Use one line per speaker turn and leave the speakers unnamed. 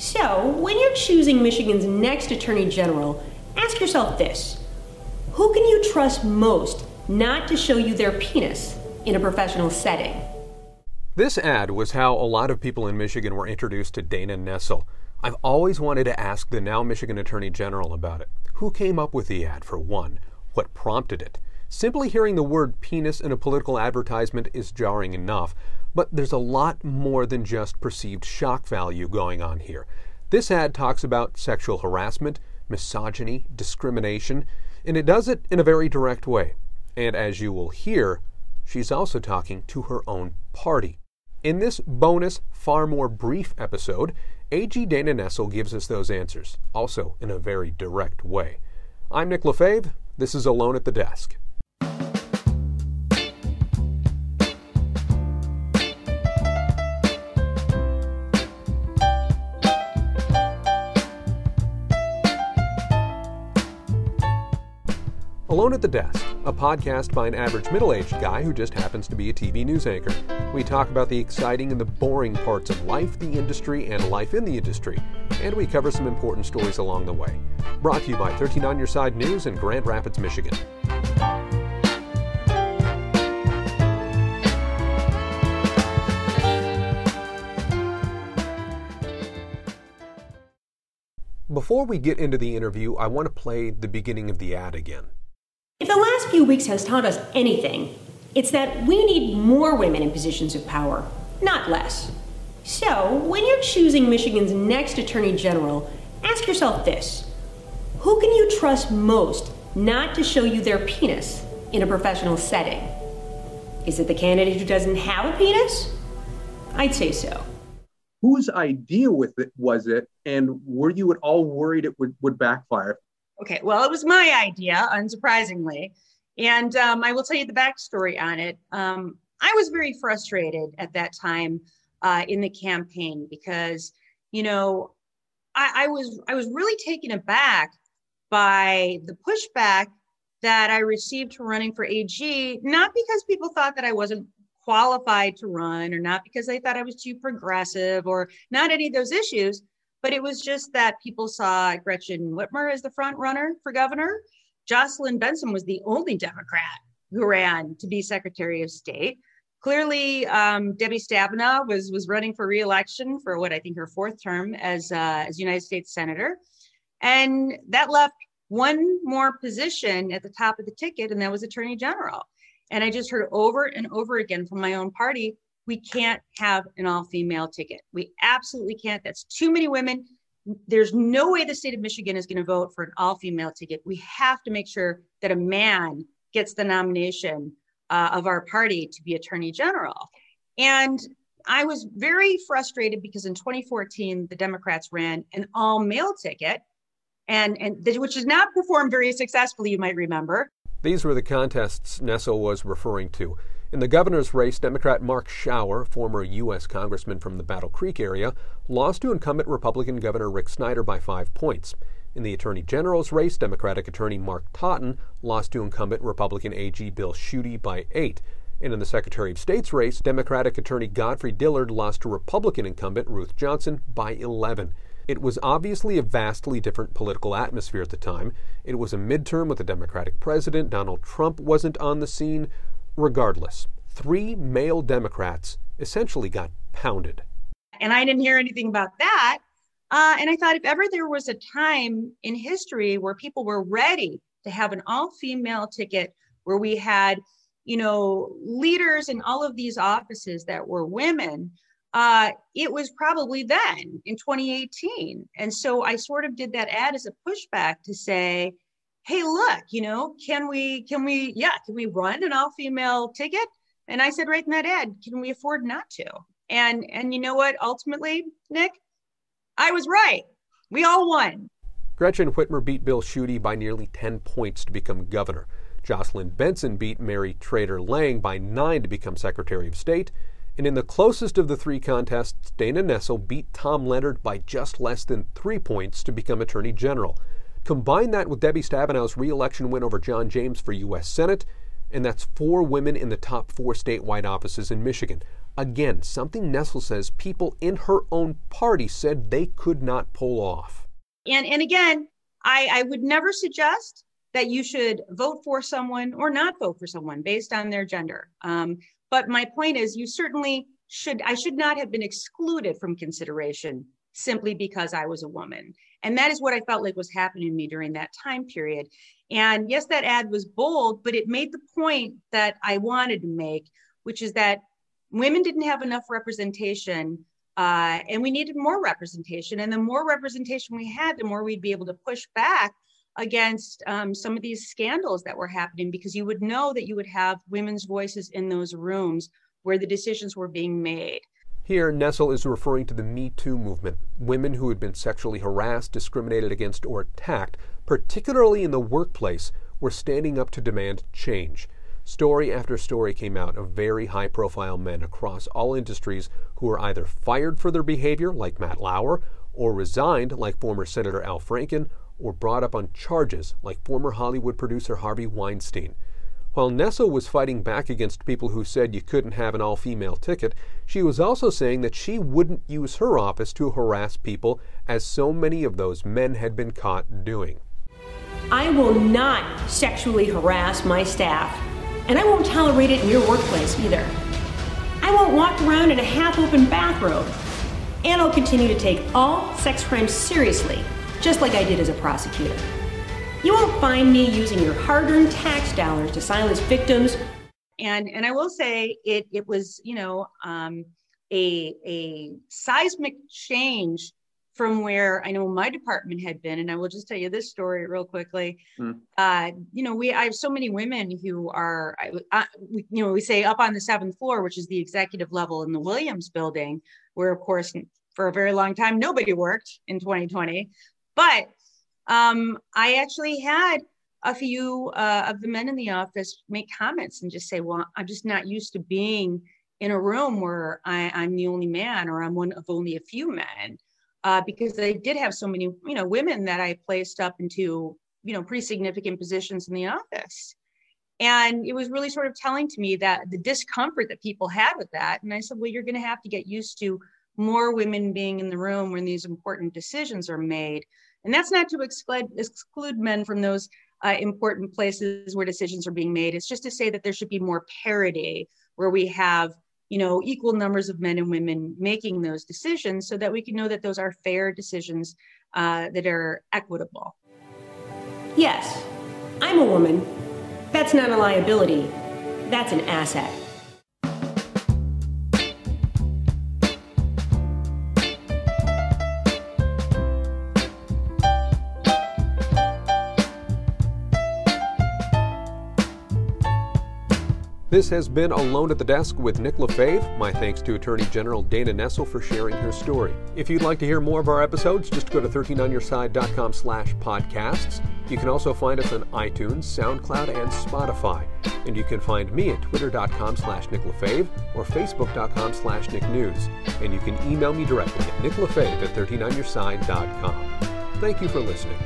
So, when you're choosing Michigan's next Attorney General, ask yourself this Who can you trust most not to show you their penis in a professional setting?
This ad was how a lot of people in Michigan were introduced to Dana Nessel. I've always wanted to ask the now Michigan Attorney General about it. Who came up with the ad, for one? What prompted it? Simply hearing the word penis in a political advertisement is jarring enough, but there's a lot more than just perceived shock value going on here. This ad talks about sexual harassment, misogyny, discrimination, and it does it in a very direct way. And as you will hear, she's also talking to her own party. In this bonus, far more brief episode, AG Dana Nessel gives us those answers, also in a very direct way. I'm Nick Lefebvre. This is Alone at the Desk. Alone at the Desk, a podcast by an average middle aged guy who just happens to be a TV news anchor. We talk about the exciting and the boring parts of life, the industry, and life in the industry, and we cover some important stories along the way. Brought to you by 13 on Your Side News in Grand Rapids, Michigan. Before we get into the interview, I want to play the beginning of the ad again.
If few weeks has taught us anything, it's that we need more women in positions of power, not less. So, when you're choosing Michigan's next Attorney General, ask yourself this Who can you trust most not to show you their penis in a professional setting? Is it the candidate who doesn't have a penis? I'd say so.
Whose idea with it was it, and were you at all worried it would, would backfire?
Okay, well, it was my idea, unsurprisingly. And um, I will tell you the backstory on it. Um, I was very frustrated at that time uh, in the campaign because, you know, I, I was I was really taken aback by the pushback that I received running for AG, not because people thought that I wasn't qualified to run or not because they thought I was too progressive or not any of those issues, but it was just that people saw Gretchen Whitmer as the front runner for governor. Jocelyn Benson was the only Democrat who ran to be Secretary of State. Clearly, um, Debbie Stabenow was was running for reelection for what I think her fourth term as uh, as United States Senator, and that left one more position at the top of the ticket, and that was Attorney General. And I just heard over and over again from my own party we can't have an all female ticket. We absolutely can't. That's too many women. There's no way the state of Michigan is going to vote for an all female ticket. We have to make sure that a man gets the nomination uh, of our party to be attorney general. And I was very frustrated because in 2014, the Democrats ran an all male ticket, and, and which has not performed very successfully, you might remember.
These were the contests Nessel was referring to. In the governor's race, Democrat Mark Schauer, former U.S. congressman from the Battle Creek area, lost to incumbent Republican Governor Rick Snyder by five points. In the Attorney General's race, Democratic Attorney Mark Totten lost to incumbent Republican AG Bill Schuette by eight. And in the Secretary of State's race, Democratic Attorney Godfrey Dillard lost to Republican incumbent Ruth Johnson by 11. It was obviously a vastly different political atmosphere at the time. It was a midterm with a Democratic president. Donald Trump wasn't on the scene. Regardless, three male Democrats essentially got pounded.
And I didn't hear anything about that. Uh, and I thought if ever there was a time in history where people were ready to have an all female ticket, where we had, you know, leaders in all of these offices that were women, uh, it was probably then in 2018. And so I sort of did that ad as a pushback to say, hey look you know can we can we yeah can we run an all female ticket? And i said right in that ad can we afford not to? And and you know what? Ultimately nick i was right. We all won.
Gretchen whitmer beat bill schuette by nearly 10 points to become governor. Jocelyn benson beat mary treder lang by 9 to become secretary of state. And in the closest of the three contests dana nessel beat tom leonard by just less than 3 points to become attorney general Combine that with Debbie Stabenow's reelection win over John James for U.S. Senate, and that's four women in the top four statewide offices in Michigan. Again, something Nessel says people in her own party said they could not pull off.
And, and again, I, I would never suggest that you should vote for someone or not vote for someone based on their gender. Um, but my point is, you certainly should, I should not have been excluded from consideration simply because I was a woman. And that is what I felt like was happening to me during that time period. And yes, that ad was bold, but it made the point that I wanted to make, which is that women didn't have enough representation uh, and we needed more representation. And the more representation we had, the more we'd be able to push back against um, some of these scandals that were happening because you would know that you would have women's voices in those rooms where the decisions were being made.
Here, Nessel is referring to the Me Too movement. Women who had been sexually harassed, discriminated against, or attacked, particularly in the workplace, were standing up to demand change. Story after story came out of very high profile men across all industries who were either fired for their behavior, like Matt Lauer, or resigned, like former Senator Al Franken, or brought up on charges, like former Hollywood producer Harvey Weinstein. While Nessel was fighting back against people who said you couldn't have an all female ticket, she was also saying that she wouldn't use her office to harass people, as so many of those men had been caught doing.
I will not sexually harass my staff, and I won't tolerate it in your workplace either. I won't walk around in a half open bathrobe, and I'll continue to take all sex crimes seriously, just like I did as a prosecutor. You won't find me using your hard-earned tax dollars to silence victims.
And and I will say it it was you know um, a a seismic change from where I know my department had been. And I will just tell you this story real quickly. Mm. Uh, you know, we I have so many women who are, I, I, you know, we say up on the seventh floor, which is the executive level in the Williams building, where of course for a very long time nobody worked in 2020. But um, I actually had a few uh, of the men in the office make comments and just say, well, I'm just not used to being in a room where I, am the only man or I'm one of only a few men. Uh, because they did have so many, you know, women that I placed up into, you know, pretty significant positions in the office. And it was really sort of telling to me that the discomfort that people had with that. And I said, well, you're going to have to get used to more women being in the room when these important decisions are made and that's not to exclude, exclude men from those uh, important places where decisions are being made. It's just to say that there should be more parity where we have you know equal numbers of men and women making those decisions so that we can know that those are fair decisions uh, that are equitable.
Yes i'm a woman. That's not a liability. That's an asset
This has been Alone at the Desk with Nick Lefebvre. My thanks to Attorney General Dana Nessel for sharing her story. If you'd like to hear more of our episodes, just go to 13onyourside.com slash podcasts. You can also find us on iTunes, SoundCloud, and Spotify. And you can find me at twitter.com slash Nick Lefebvre or facebook.com slash Nick News. And you can email me directly at nicklefebvre at 13onyourside.com. Thank you for listening.